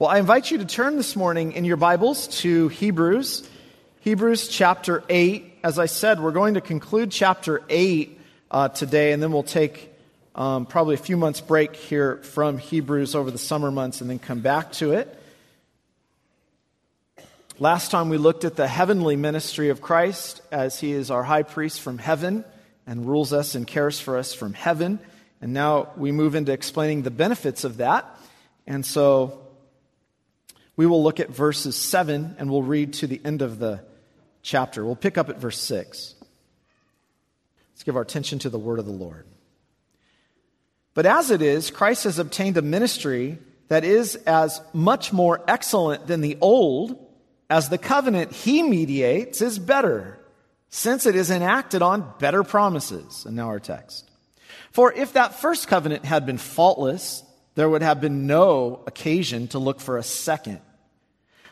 Well, I invite you to turn this morning in your Bibles to Hebrews, Hebrews chapter 8. As I said, we're going to conclude chapter 8 uh, today, and then we'll take um, probably a few months' break here from Hebrews over the summer months and then come back to it. Last time we looked at the heavenly ministry of Christ as he is our high priest from heaven and rules us and cares for us from heaven. And now we move into explaining the benefits of that. And so we will look at verses 7 and we'll read to the end of the chapter. We'll pick up at verse 6. Let's give our attention to the word of the Lord. But as it is, Christ has obtained a ministry that is as much more excellent than the old as the covenant he mediates is better, since it is enacted on better promises. And now our text. For if that first covenant had been faultless, there would have been no occasion to look for a second.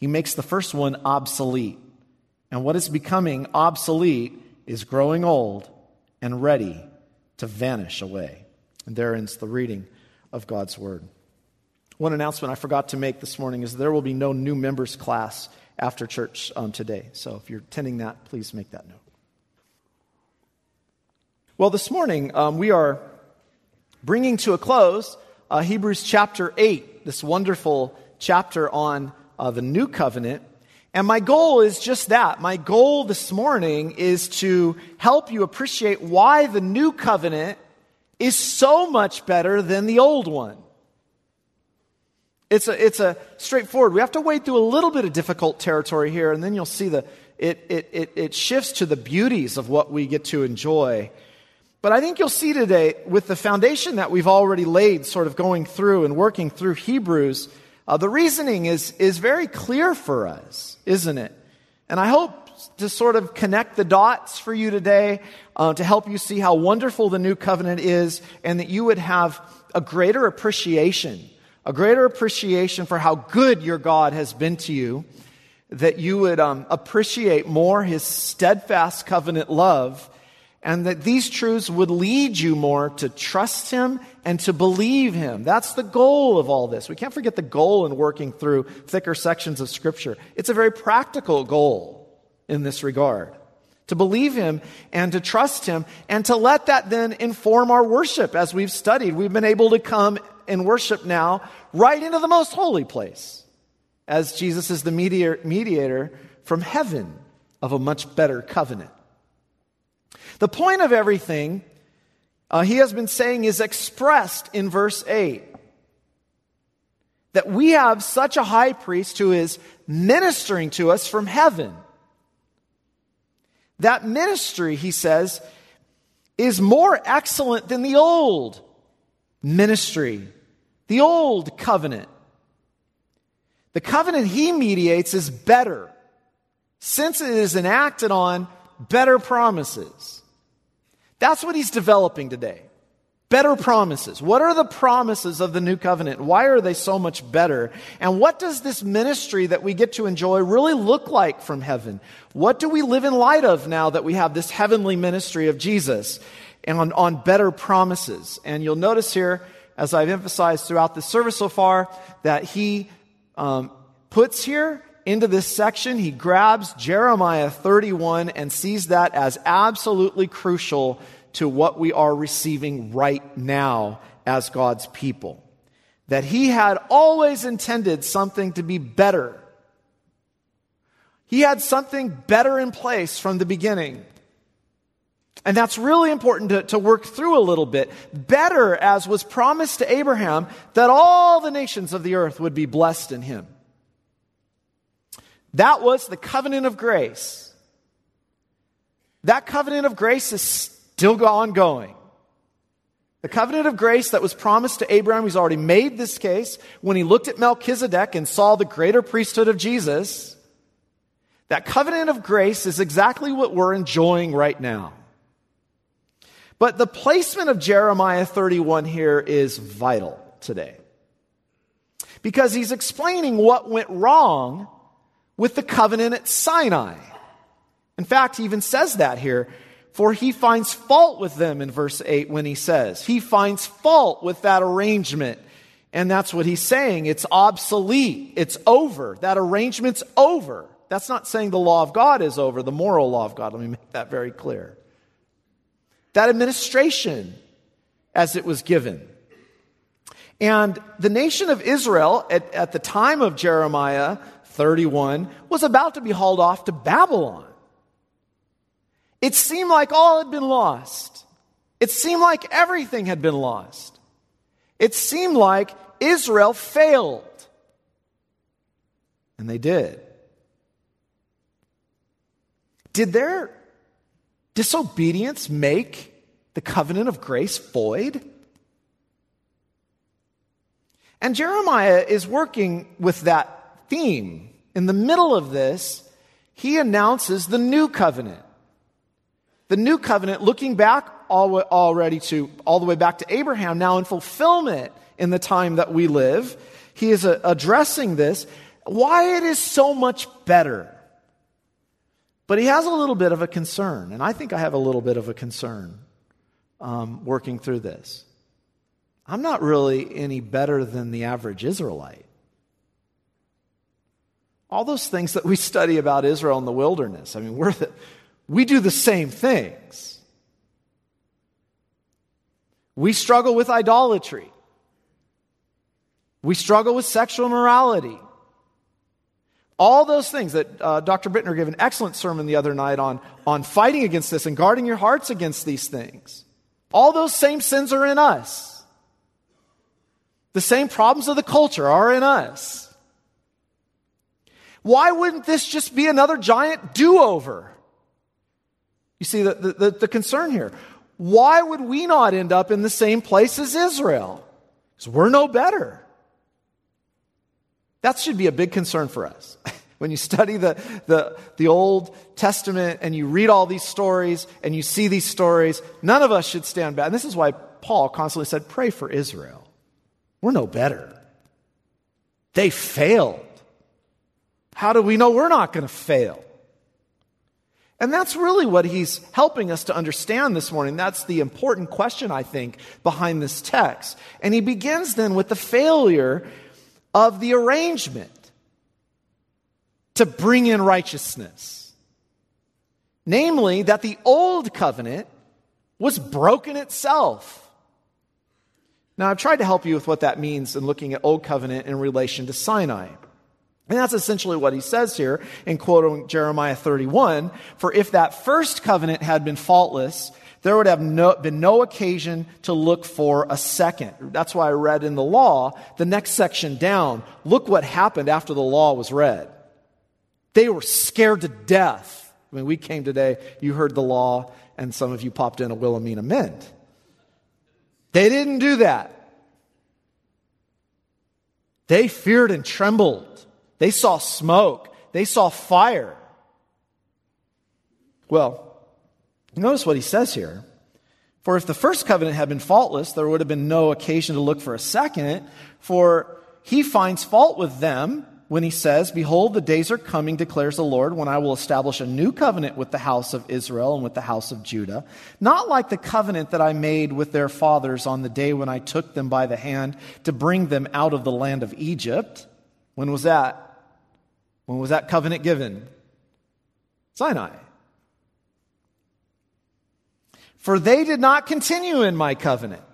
he makes the first one obsolete. And what is becoming obsolete is growing old and ready to vanish away. And there ends the reading of God's Word. One announcement I forgot to make this morning is there will be no new members class after church um, today. So if you're attending that, please make that note. Well, this morning um, we are bringing to a close uh, Hebrews chapter 8, this wonderful chapter on uh, the new covenant. And my goal is just that. My goal this morning is to help you appreciate why the new covenant is so much better than the old one. It's a, it's a straightforward. We have to wade through a little bit of difficult territory here, and then you'll see the, it, it, it, it shifts to the beauties of what we get to enjoy. But I think you'll see today, with the foundation that we've already laid, sort of going through and working through Hebrews, uh, the reasoning is, is very clear for us, isn't it? And I hope to sort of connect the dots for you today uh, to help you see how wonderful the new covenant is and that you would have a greater appreciation, a greater appreciation for how good your God has been to you, that you would um, appreciate more his steadfast covenant love and that these truths would lead you more to trust Him and to believe Him. That's the goal of all this. We can't forget the goal in working through thicker sections of Scripture. It's a very practical goal in this regard. To believe Him and to trust Him and to let that then inform our worship as we've studied. We've been able to come and worship now right into the most holy place as Jesus is the mediator from heaven of a much better covenant. The point of everything uh, he has been saying is expressed in verse 8 that we have such a high priest who is ministering to us from heaven. That ministry, he says, is more excellent than the old ministry, the old covenant. The covenant he mediates is better since it is enacted on better promises. That's what he's developing today. Better promises. What are the promises of the new covenant? Why are they so much better? And what does this ministry that we get to enjoy really look like from heaven? What do we live in light of now that we have this heavenly ministry of Jesus and on, on better promises? And you'll notice here, as I've emphasized throughout the service so far, that he um, puts here into this section, he grabs Jeremiah 31 and sees that as absolutely crucial to what we are receiving right now as God's people. That he had always intended something to be better. He had something better in place from the beginning. And that's really important to, to work through a little bit. Better, as was promised to Abraham, that all the nations of the earth would be blessed in him. That was the covenant of grace. That covenant of grace is still ongoing. The covenant of grace that was promised to Abraham, he's already made this case when he looked at Melchizedek and saw the greater priesthood of Jesus. That covenant of grace is exactly what we're enjoying right now. But the placement of Jeremiah 31 here is vital today. Because he's explaining what went wrong with the covenant at Sinai. In fact, he even says that here. For he finds fault with them in verse 8 when he says, he finds fault with that arrangement. And that's what he's saying. It's obsolete. It's over. That arrangement's over. That's not saying the law of God is over, the moral law of God. Let me make that very clear that administration as it was given. And the nation of Israel at, at the time of Jeremiah 31 was about to be hauled off to Babylon. It seemed like all had been lost. It seemed like everything had been lost. It seemed like Israel failed. And they did. Did their disobedience make the covenant of grace void? And Jeremiah is working with that theme. In the middle of this, he announces the new covenant. The new covenant, looking back already to all the way back to Abraham, now in fulfillment in the time that we live, he is uh, addressing this. Why it is so much better but he has a little bit of a concern, and I think I have a little bit of a concern um, working through this. I'm not really any better than the average Israelite. All those things that we study about Israel in the wilderness, I mean, we're the, we do the same things. We struggle with idolatry. We struggle with sexual morality. All those things that uh, Dr. Bittner gave an excellent sermon the other night on, on fighting against this and guarding your hearts against these things. All those same sins are in us. The same problems of the culture are in us. Why wouldn't this just be another giant do over? You see the, the, the, concern here. Why would we not end up in the same place as Israel? Because we're no better. That should be a big concern for us. when you study the, the, the Old Testament and you read all these stories and you see these stories, none of us should stand back. And this is why Paul constantly said, Pray for Israel. We're no better. They failed. How do we know we're not going to fail? And that's really what he's helping us to understand this morning. That's the important question, I think, behind this text. And he begins then with the failure of the arrangement to bring in righteousness. Namely, that the old covenant was broken itself. Now, I've tried to help you with what that means in looking at Old Covenant in relation to Sinai. And that's essentially what he says here in quoting Jeremiah 31 For if that first covenant had been faultless, there would have no, been no occasion to look for a second. That's why I read in the law, the next section down, look what happened after the law was read. They were scared to death. I mean, we came today, you heard the law, and some of you popped in a Wilhelmina mint. They didn't do that. They feared and trembled. They saw smoke. They saw fire. Well, Notice what he says here. For if the first covenant had been faultless, there would have been no occasion to look for a second, for he finds fault with them when he says, Behold, the days are coming, declares the Lord, when I will establish a new covenant with the house of Israel and with the house of Judah, not like the covenant that I made with their fathers on the day when I took them by the hand to bring them out of the land of Egypt. When was that? When was that covenant given? Sinai. For they did not continue in my covenant,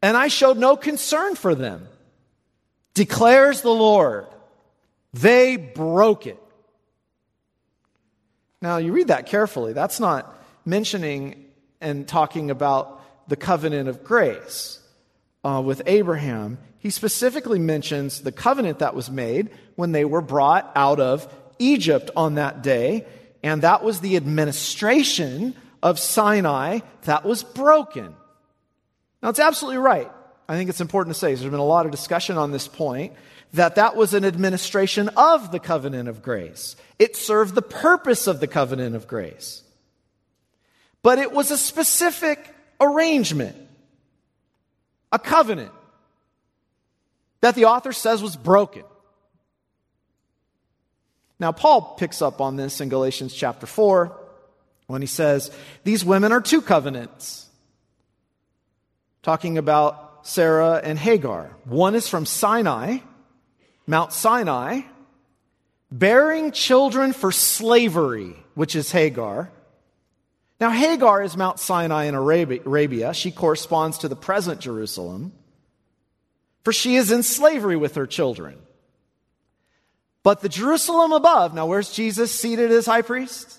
and I showed no concern for them, declares the Lord. They broke it. Now, you read that carefully. That's not mentioning and talking about the covenant of grace uh, with Abraham, he specifically mentions the covenant that was made when they were brought out of Egypt on that day, and that was the administration of Sinai that was broken. Now, it's absolutely right. I think it's important to say, there's been a lot of discussion on this point, that that was an administration of the covenant of grace. It served the purpose of the covenant of grace. But it was a specific arrangement, a covenant that the author says was broken. Now, Paul picks up on this in Galatians chapter 4 when he says, These women are two covenants. Talking about Sarah and Hagar. One is from Sinai, Mount Sinai, bearing children for slavery, which is Hagar. Now, Hagar is Mount Sinai in Arabia. She corresponds to the present Jerusalem, for she is in slavery with her children. But the Jerusalem above, now where's Jesus seated as high priest?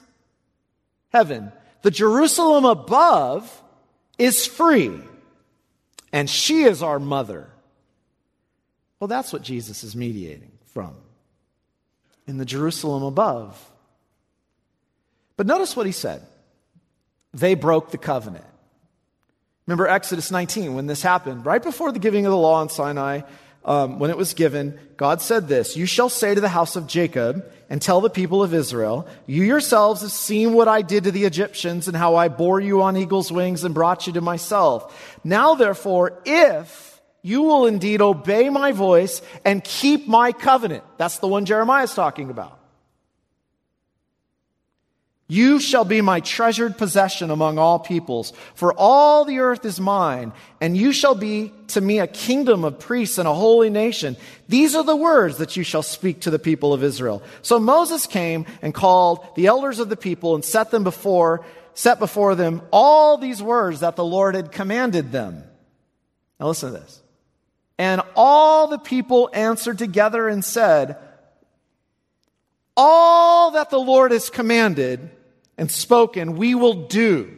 Heaven. The Jerusalem above is free, and she is our mother. Well, that's what Jesus is mediating from in the Jerusalem above. But notice what he said they broke the covenant. Remember Exodus 19 when this happened, right before the giving of the law on Sinai, um, when it was given, God said this You shall say to the house of Jacob and tell the people of Israel, You yourselves have seen what I did to the Egyptians and how I bore you on eagle's wings and brought you to myself. Now, therefore, if you will indeed obey my voice and keep my covenant, that's the one Jeremiah is talking about. You shall be my treasured possession among all peoples, for all the earth is mine, and you shall be to me a kingdom of priests and a holy nation. These are the words that you shall speak to the people of Israel. So Moses came and called the elders of the people and set them before, set before them all these words that the Lord had commanded them. Now listen to this. And all the people answered together and said, all that the Lord has commanded, and spoken, we will do.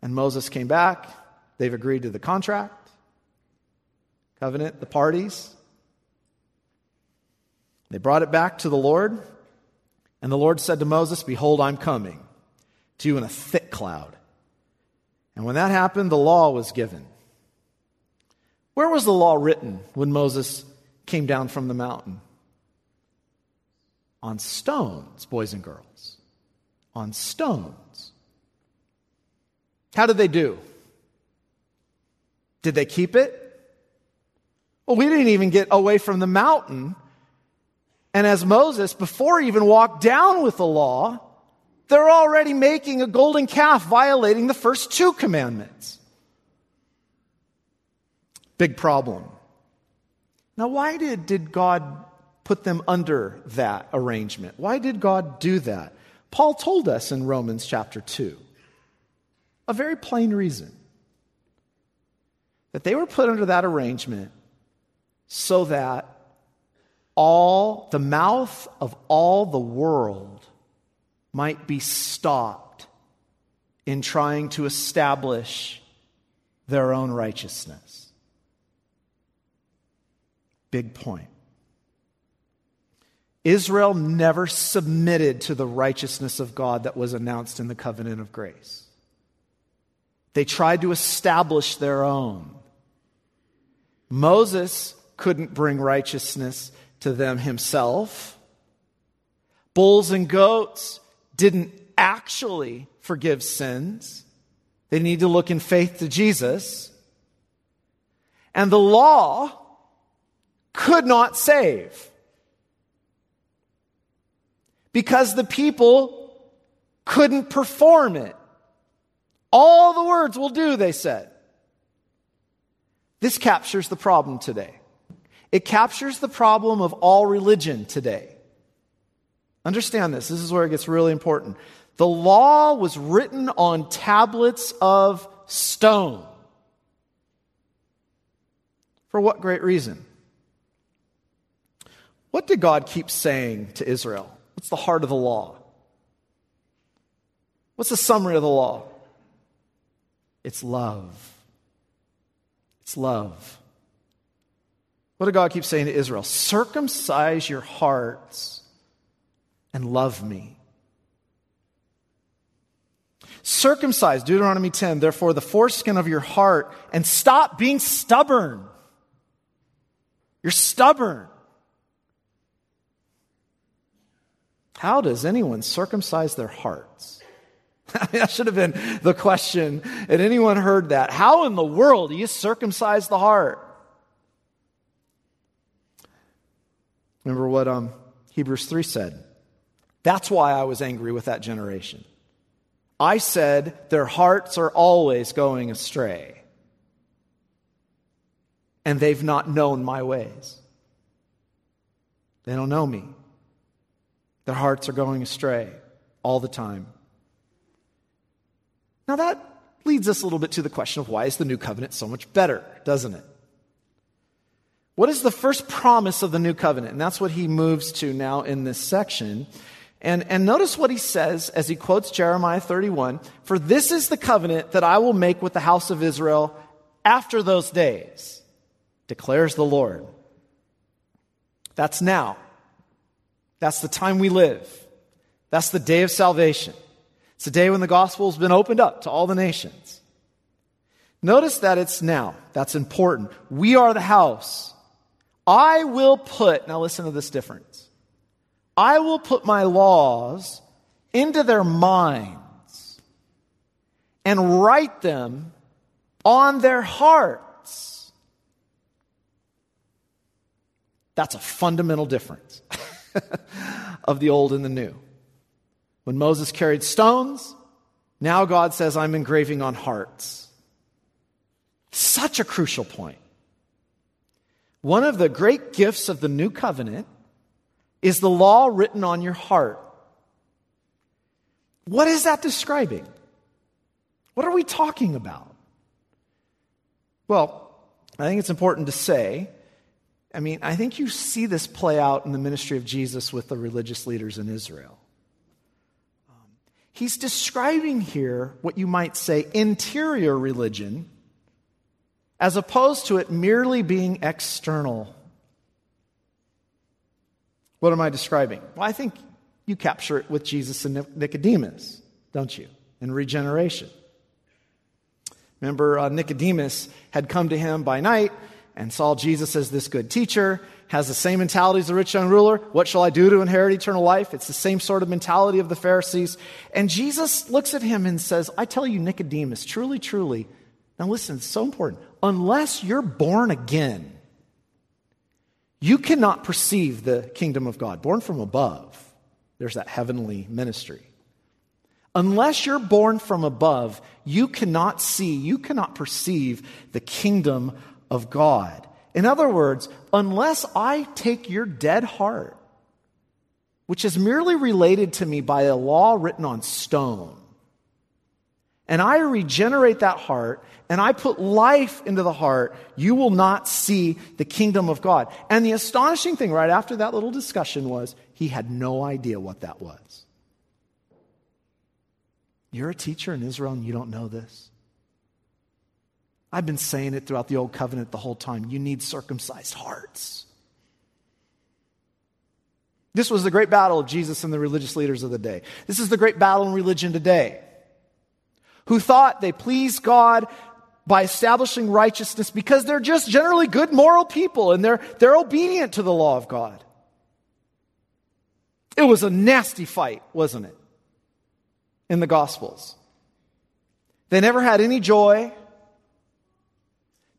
And Moses came back. They've agreed to the contract, covenant, the parties. They brought it back to the Lord. And the Lord said to Moses, Behold, I'm coming to you in a thick cloud. And when that happened, the law was given. Where was the law written when Moses came down from the mountain? On stones, boys and girls. On stones. How did they do? Did they keep it? Well, we didn't even get away from the mountain. And as Moses, before he even walked down with the law, they're already making a golden calf, violating the first two commandments. Big problem. Now, why did, did God put them under that arrangement. Why did God do that? Paul told us in Romans chapter 2 a very plain reason that they were put under that arrangement so that all the mouth of all the world might be stopped in trying to establish their own righteousness. Big point. Israel never submitted to the righteousness of God that was announced in the covenant of grace. They tried to establish their own. Moses couldn't bring righteousness to them himself. Bulls and goats didn't actually forgive sins. They need to look in faith to Jesus. And the law could not save because the people couldn't perform it. All the words will do, they said. This captures the problem today. It captures the problem of all religion today. Understand this. This is where it gets really important. The law was written on tablets of stone. For what great reason? What did God keep saying to Israel? What's the heart of the law? What's the summary of the law? It's love. It's love. What did God keep saying to Israel? Circumcise your hearts and love me. Circumcise, Deuteronomy 10, therefore the foreskin of your heart, and stop being stubborn. You're stubborn. How does anyone circumcise their hearts? that should have been the question. Had anyone heard that? How in the world do you circumcise the heart? Remember what um, Hebrews 3 said. That's why I was angry with that generation. I said, their hearts are always going astray, and they've not known my ways. They don't know me. Their hearts are going astray all the time. Now, that leads us a little bit to the question of why is the new covenant so much better, doesn't it? What is the first promise of the new covenant? And that's what he moves to now in this section. And, and notice what he says as he quotes Jeremiah 31 For this is the covenant that I will make with the house of Israel after those days, declares the Lord. That's now. That's the time we live. That's the day of salvation. It's the day when the gospel has been opened up to all the nations. Notice that it's now. That's important. We are the house. I will put, now listen to this difference. I will put my laws into their minds and write them on their hearts. That's a fundamental difference of the old and the new. When Moses carried stones, now God says, I'm engraving on hearts. Such a crucial point. One of the great gifts of the new covenant is the law written on your heart. What is that describing? What are we talking about? Well, I think it's important to say, I mean, I think you see this play out in the ministry of Jesus with the religious leaders in Israel. Um, he's describing here what you might say interior religion as opposed to it merely being external. What am I describing? Well, I think you capture it with Jesus and Nicodemus, don't you? In regeneration. Remember, uh, Nicodemus had come to him by night and saw Jesus as this good teacher, has the same mentality as the rich young ruler. What shall I do to inherit eternal life? It's the same sort of mentality of the Pharisees. And Jesus looks at him and says, I tell you, Nicodemus, truly, truly, now listen, it's so important. Unless you're born again, you cannot perceive the kingdom of God. Born from above, there's that heavenly ministry. Unless you're born from above, you cannot see, you cannot perceive the kingdom of God. In other words, unless I take your dead heart, which is merely related to me by a law written on stone, and I regenerate that heart and I put life into the heart, you will not see the kingdom of God. And the astonishing thing right after that little discussion was he had no idea what that was. You're a teacher in Israel and you don't know this? I've been saying it throughout the Old Covenant the whole time. You need circumcised hearts. This was the great battle of Jesus and the religious leaders of the day. This is the great battle in religion today who thought they pleased God by establishing righteousness because they're just generally good moral people and they're, they're obedient to the law of God. It was a nasty fight, wasn't it? In the Gospels. They never had any joy.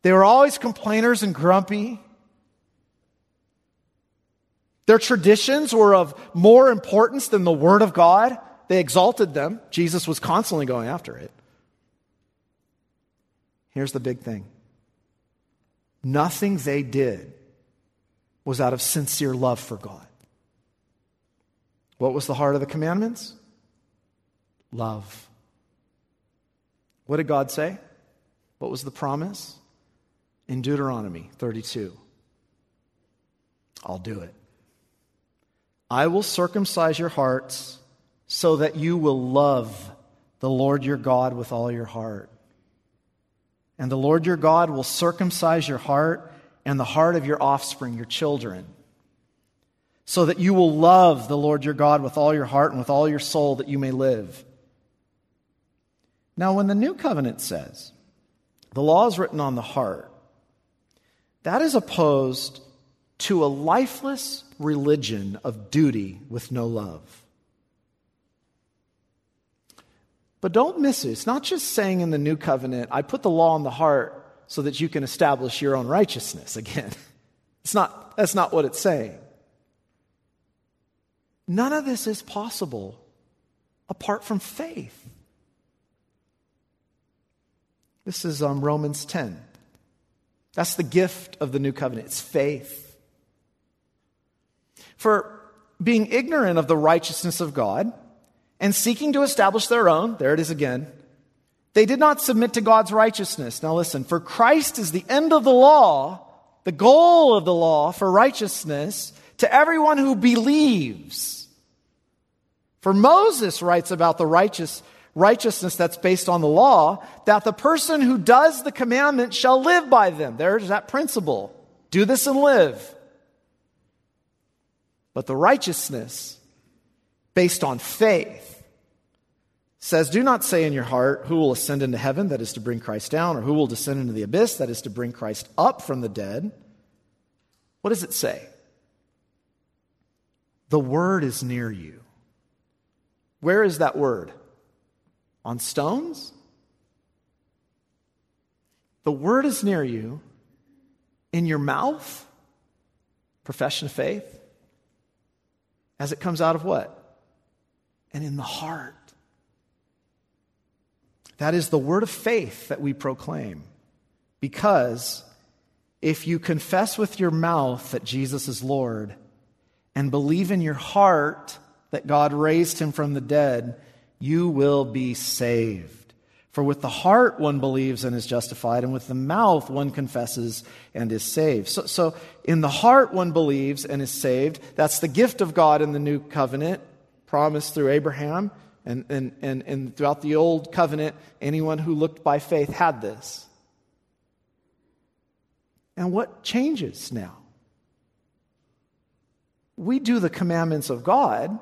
They were always complainers and grumpy. Their traditions were of more importance than the Word of God. They exalted them. Jesus was constantly going after it. Here's the big thing nothing they did was out of sincere love for God. What was the heart of the commandments? Love. What did God say? What was the promise? In Deuteronomy 32. I'll do it. I will circumcise your hearts so that you will love the Lord your God with all your heart. And the Lord your God will circumcise your heart and the heart of your offspring, your children, so that you will love the Lord your God with all your heart and with all your soul that you may live. Now, when the new covenant says, the law is written on the heart, that is opposed to a lifeless religion of duty with no love. But don't miss it. It's not just saying in the new covenant, I put the law on the heart so that you can establish your own righteousness again. It's not, that's not what it's saying. None of this is possible apart from faith. This is um, Romans 10. That's the gift of the new covenant. It's faith. For being ignorant of the righteousness of God and seeking to establish their own, there it is again, they did not submit to God's righteousness. Now listen, for Christ is the end of the law, the goal of the law for righteousness to everyone who believes. For Moses writes about the righteous righteousness that's based on the law, that the person who does the commandment shall live by them. There's that principle. Do this and live. But the righteousness based on faith says, Do not say in your heart, Who will ascend into heaven, that is to bring Christ down, or who will descend into the abyss, that is to bring Christ up from the dead. What does it say? The word is near you. Where is that word? On stones? The word is near you in your mouth, profession of faith, as it comes out of what? And in the heart. That is the word of faith that we proclaim. Because if you confess with your mouth that Jesus is Lord and believe in your heart that God raised him from the dead, you will be saved. For with the heart one believes and is justified, and with the mouth one confesses and is saved. So, so in the heart one believes and is saved. That's the gift of God in the new covenant, promised through Abraham. And, and, and, and throughout the old covenant, anyone who looked by faith had this. And what changes now? We do the commandments of God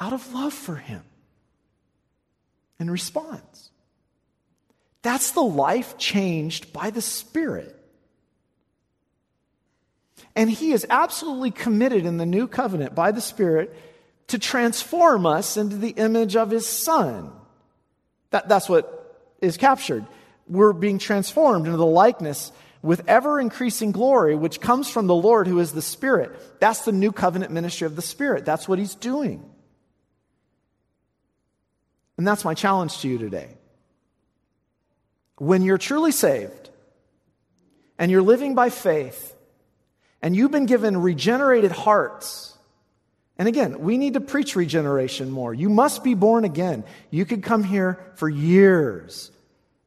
out of love for Him and response. That's the life changed by the Spirit. And He is absolutely committed in the new covenant by the Spirit to transform us into the image of His Son. That, that's what is captured. We're being transformed into the likeness with ever increasing glory, which comes from the Lord who is the Spirit. That's the new covenant ministry of the Spirit. That's what He's doing. And that's my challenge to you today. When you're truly saved and you're living by faith and you've been given regenerated hearts, and again, we need to preach regeneration more. You must be born again. You could come here for years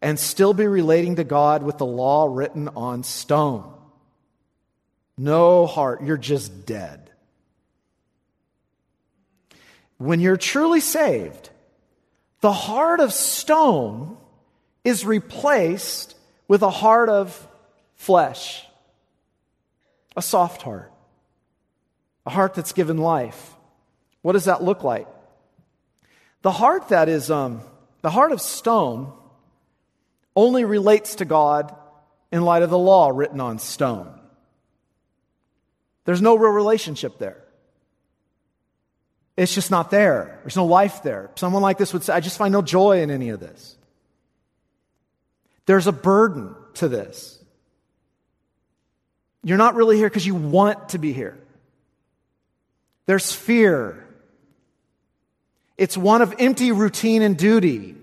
and still be relating to God with the law written on stone. No heart, you're just dead. When you're truly saved, the heart of stone is replaced with a heart of flesh, a soft heart, a heart that's given life. What does that look like? The heart that is, um, the heart of stone only relates to God in light of the law written on stone. There's no real relationship there. It's just not there. There's no life there. Someone like this would say, I just find no joy in any of this. There's a burden to this. You're not really here because you want to be here. There's fear. It's one of empty routine and duty.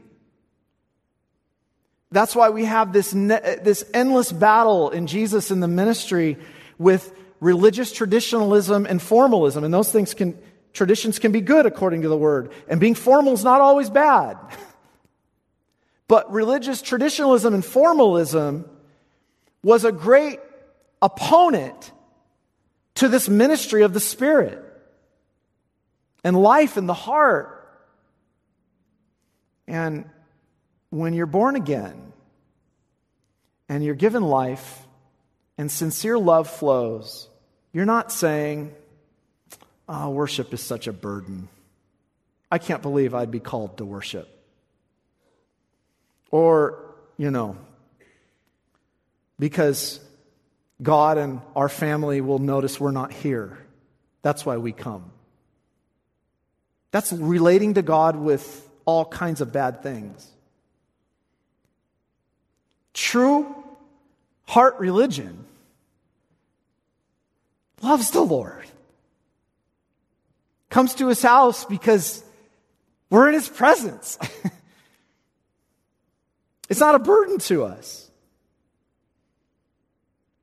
That's why we have this, ne- this endless battle in Jesus in the ministry with religious traditionalism and formalism. And those things can Traditions can be good according to the word, and being formal is not always bad. but religious traditionalism and formalism was a great opponent to this ministry of the Spirit and life in the heart. And when you're born again and you're given life and sincere love flows, you're not saying, oh, worship is such a burden. I can't believe I'd be called to worship. Or, you know, because God and our family will notice we're not here. That's why we come. That's relating to God with all kinds of bad things. True heart religion loves the Lord, comes to his house because we're in his presence. it's not a burden to us.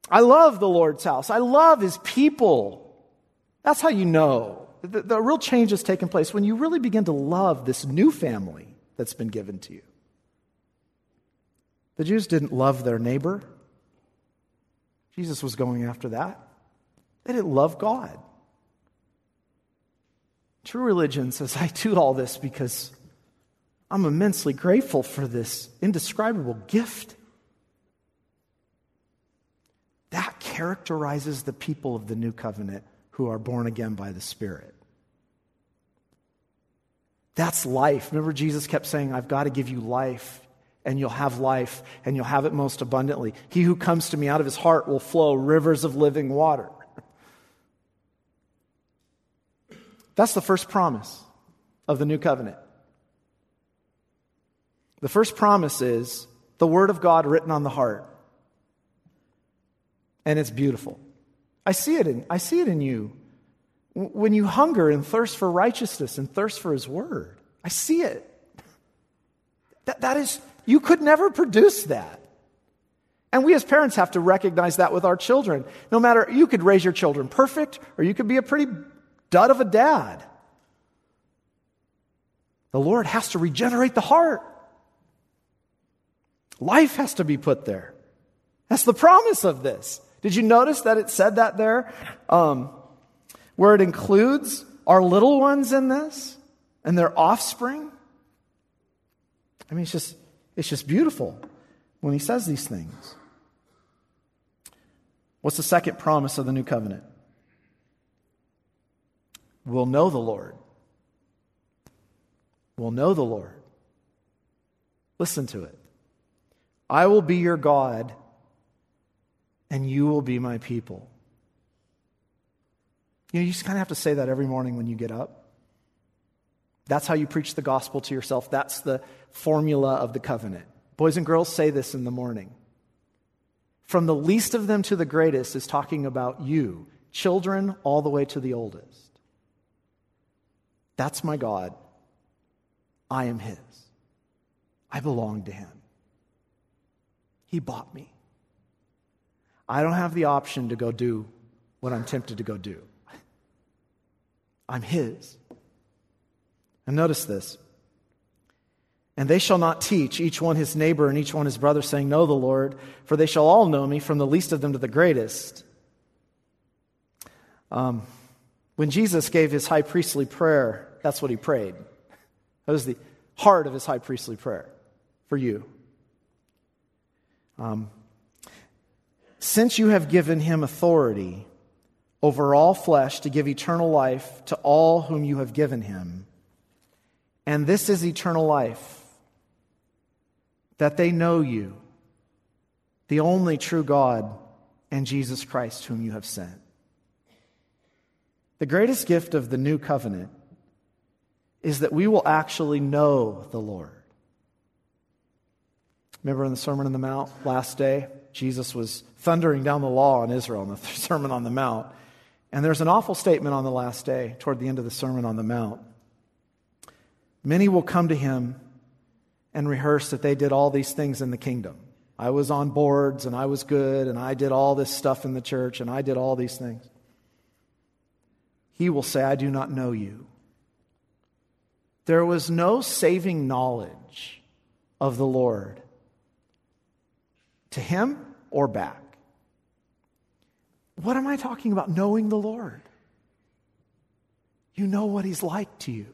I love the Lord's house. I love his people. That's how you know. The, the, real change has taken place when you really begin to love this new family that's been given to you. The Jews didn't love their neighbor. Jesus was going after that. They didn't love God. True religion says, I do all this because I'm immensely grateful for this indescribable gift. That characterizes the people of the new covenant who are born again by the Spirit. That's life. Remember, Jesus kept saying, I've got to give you life, and you'll have life, and you'll have it most abundantly. He who comes to me out of his heart will flow rivers of living water. That's the first promise of the new covenant. The first promise is the word of God written on the heart. And it's beautiful. I see it in, I see it in you. When you hunger and thirst for righteousness and thirst for his word, I see it. That, that is, you could never produce that. And we as parents have to recognize that with our children. No matter, you could raise your children perfect, or you could be a pretty dud of a dad. The Lord has to regenerate the heart. Life has to be put there. That's the promise of this. Did you notice that it said that there? Um, where it includes our little ones in this and their offspring. I mean, it's just, it's just beautiful when he says these things. What's the second promise of the new covenant? We'll know the Lord. We'll know the Lord. Listen to it. I will be your God, and you will be my people. You know, you just kind of have to say that every morning when you get up. That's how you preach the gospel to yourself. That's the formula of the covenant. Boys and girls say this in the morning. From the least of them to the greatest is talking about you, children all the way to the oldest. That's my God. I am His. I belong to Him. He bought me. I don't have the option to go do what I'm tempted to go do. I'm His. And notice this. And they shall not teach each one his neighbor and each one his brother, saying, Know the Lord, for they shall all know me, from the least of them to the greatest. Um, when Jesus gave his high priestly prayer, that's what he prayed. That was the heart of his high priestly prayer for you. Um, since you have given him authority over all flesh to give eternal life to all whom you have given him, and this is eternal life, that they know you, the only true God, and Jesus Christ, whom you have sent. The greatest gift of the new covenant is that we will actually know the Lord. Remember in the Sermon on the Mount last day, Jesus was thundering down the law on Israel in the Sermon on the Mount. And there's an awful statement on the last day, toward the end of the Sermon on the Mount. Many will come to him and rehearse that they did all these things in the kingdom. I was on boards and I was good and I did all this stuff in the church and I did all these things. He will say, I do not know you. There was no saving knowledge of the Lord to him or back. What am I talking about? Knowing the Lord. You know what he's like to you.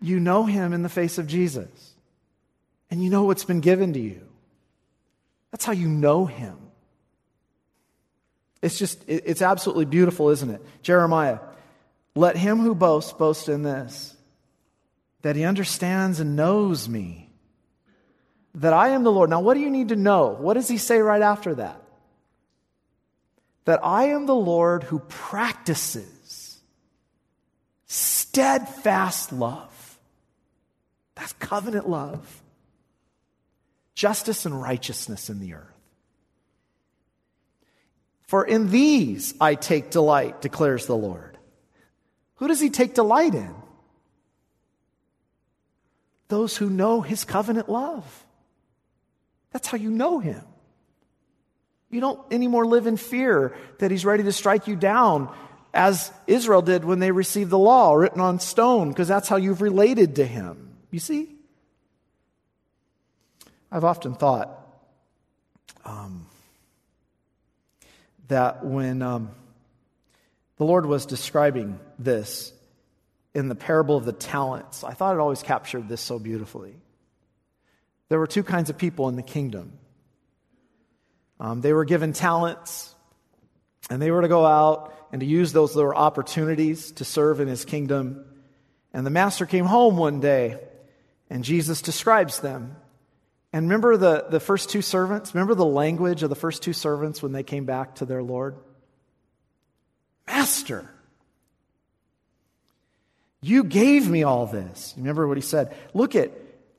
you know him in the face of Jesus. And you know what's been given to you. That's how you know him. It's just, it's absolutely beautiful, isn't it? Jeremiah, let him who boasts boast in this, that he understands and knows me, that I am the Lord. Now, what do you need to know? What does he say right after that? That I am the Lord who practices steadfast love. That's covenant love, justice and righteousness in the earth. For in these I take delight, declares the Lord. Who does he take delight in? Those who know his covenant love. That's how you know him. You don't anymore live in fear that he's ready to strike you down as Israel did when they received the law written on stone, because that's how you've related to him. You see? I've often thought um, that when um, the Lord was describing this in the parable of the talents, I thought it always captured this so beautifully. There were two kinds of people in the kingdom. Um, they were given talents, and they were to go out and to use those little opportunities to serve in his kingdom. And the master came home one day, and Jesus describes them. And remember the, the first two servants? Remember the language of the first two servants when they came back to their Lord? Master, you gave me all this. Remember what he said? Look at,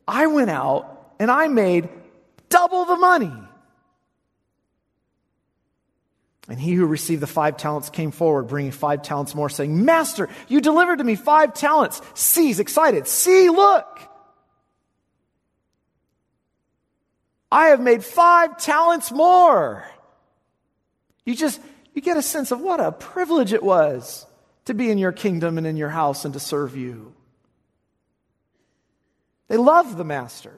I went out and I made double the money. And he who received the five talents came forward, bringing five talents more, saying, Master, you delivered to me five talents. See, he's excited. See, look. I have made five talents more. You just, you get a sense of what a privilege it was to be in your kingdom and in your house and to serve you. They loved the master.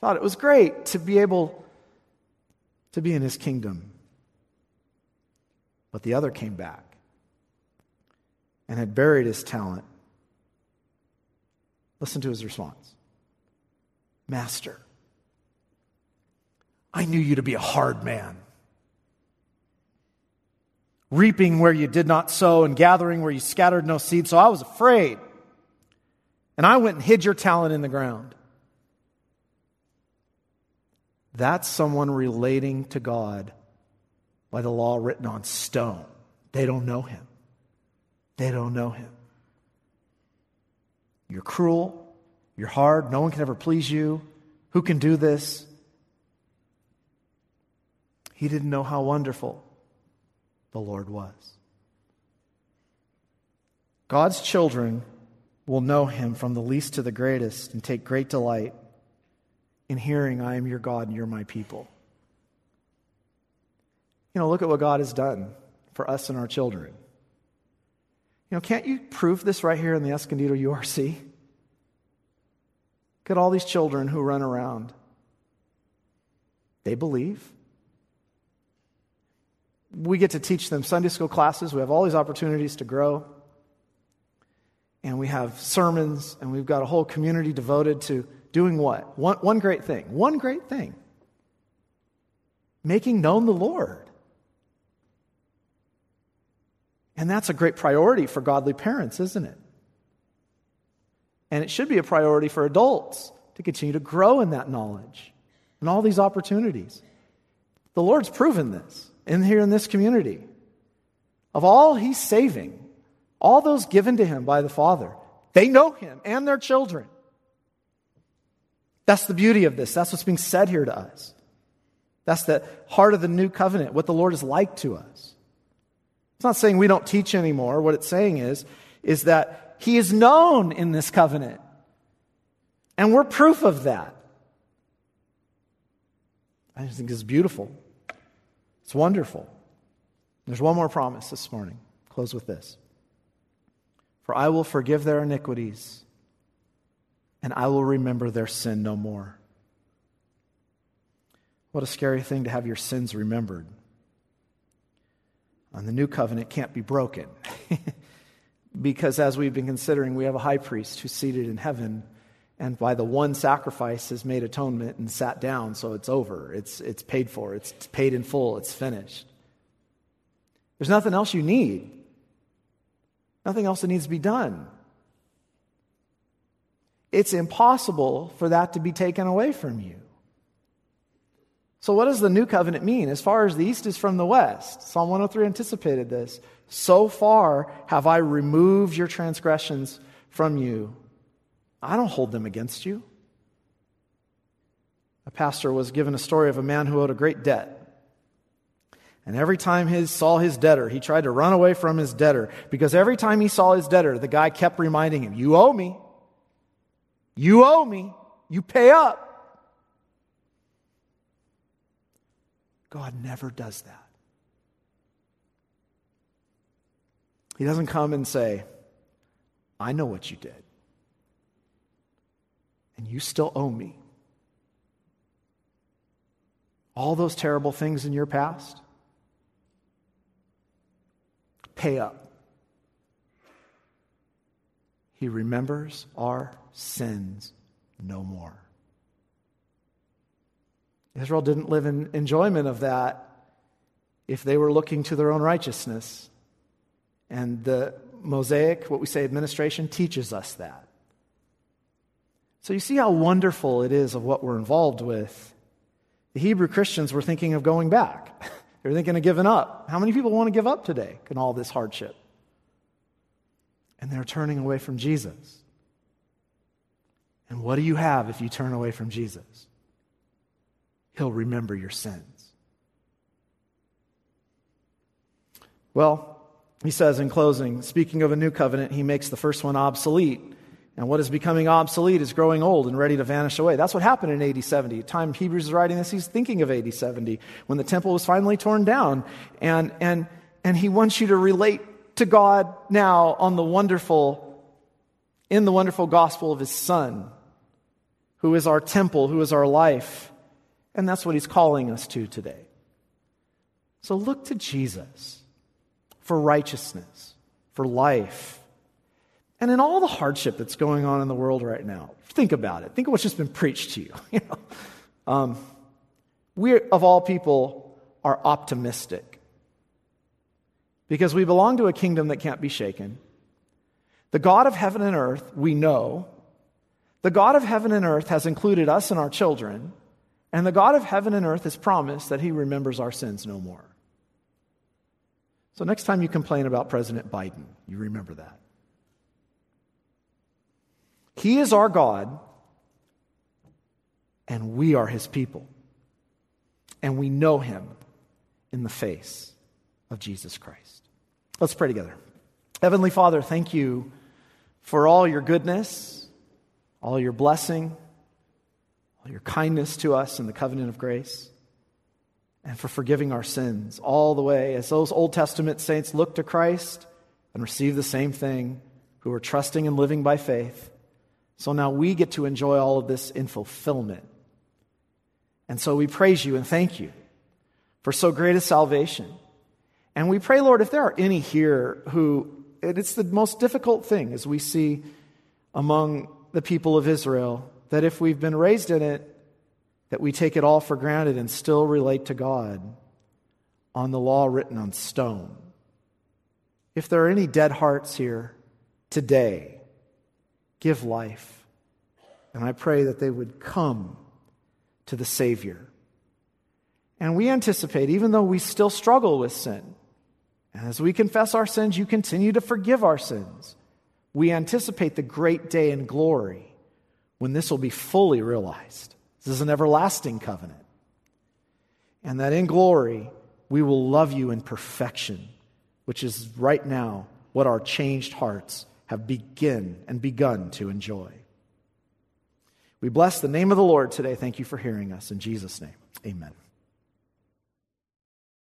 Thought it was great to be able to be in his kingdom. But the other came back and had buried his talent. Listen to his response Master, I knew you to be a hard man, reaping where you did not sow and gathering where you scattered no seed. So I was afraid. And I went and hid your talent in the ground. That's someone relating to God by the law written on stone. They don't know him. They don't know him. You're cruel. You're hard. No one can ever please you. Who can do this? He didn't know how wonderful the Lord was. God's children will know him from the least to the greatest and take great delight in hearing, I am your God and you're my people. You know, look at what God has done for us and our children. You know, can't you prove this right here in the Escondido URC? Look at all these children who run around. They believe we get to teach them Sunday school classes. We have all these opportunities to grow. And we have sermons, and we've got a whole community devoted to doing what? One, one great thing. One great thing making known the Lord. And that's a great priority for godly parents, isn't it? And it should be a priority for adults to continue to grow in that knowledge and all these opportunities. The Lord's proven this in here in this community. Of all he's saving, all those given to him by the Father, they know him and their children. That's the beauty of this. That's what's being said here to us. That's the heart of the new covenant, what the Lord is like to us. It's not saying we don't teach anymore. What it's saying is, is that he is known in this covenant. And we're proof of that. I just think it's beautiful. It's wonderful. There's one more promise this morning. Close with this. For I will forgive their iniquities, and I will remember their sin no more. What a scary thing to have your sins remembered. And the new covenant can't be broken. Because as we've been considering, we have a high priest who's seated in heaven and by the one sacrifice has made atonement and sat down, so it's over. It's, it's paid for, it's paid in full, it's finished. There's nothing else you need, nothing else that needs to be done. It's impossible for that to be taken away from you. So, what does the new covenant mean? As far as the east is from the west, Psalm 103 anticipated this. So far have I removed your transgressions from you. I don't hold them against you. A pastor was given a story of a man who owed a great debt. And every time he saw his debtor, he tried to run away from his debtor because every time he saw his debtor, the guy kept reminding him, You owe me. You owe me. You pay up. God never does that. He doesn't come and say, I know what you did and you still owe me. All those terrible things in your past, pay up. He remembers our sins no more. Israel didn't live in enjoyment of that if they were looking to their own righteousness. And the Mosaic, what we say administration, teaches us that. So you see how wonderful it is of what we're involved with. The Hebrew Christians were thinking of going back. they were thinking of giving up. How many people want to give up today in all this hardship? And they're turning away from Jesus. And what do you have if you turn away from Jesus? He'll remember your sins. Well, he says in closing, speaking of a new covenant, he makes the first one obsolete and what is becoming obsolete is growing old and ready to vanish away. That's what happened in AD 70. The time Hebrews is writing this, he's thinking of AD 70 when the temple was finally torn down. And, and, and he wants you to relate to God now on the wonderful, in the wonderful gospel of his son, who is our temple, who is our life. And that's what he's calling us to today. So look to Jesus for righteousness, for life and in all the hardship that's going on in the world right now, think about it. Think of what's just been preached to you. um, we, of all people, are optimistic because we belong to a kingdom that can't be shaken. The God of heaven and earth, we know. The God of heaven and earth has included us and our children. And the God of heaven and earth has promised that he remembers our sins no more. So next time you complain about President Biden, you remember that. He is our God, and we are his people. And we know him in the face of Jesus Christ. Let's pray together. Heavenly Father, thank you for all your goodness, all your blessing, all your kindness to us in the covenant of grace, and for forgiving our sins all the way as those Old Testament saints look to Christ and receive the same thing, who are trusting and living by faith. So now we get to enjoy all of this in fulfillment. And so we praise you and thank you for so great a salvation. And we pray, Lord, if there are any here who, it's the most difficult thing as we see among the people of Israel, that if we've been raised in it, that we take it all for granted and still relate to God on the law written on stone. If there are any dead hearts here today, give life. And I pray that they would come to the Savior. And we anticipate, even though we still struggle with sin, as we confess our sins, you continue to forgive our sins. We anticipate the great day in glory when this will be fully realized. This is an everlasting covenant. And that in glory, we will love you in perfection, which is right now what our changed hearts have begin and begun to enjoy. We bless the name of the Lord today. Thank you for hearing us. In Jesus' name, amen.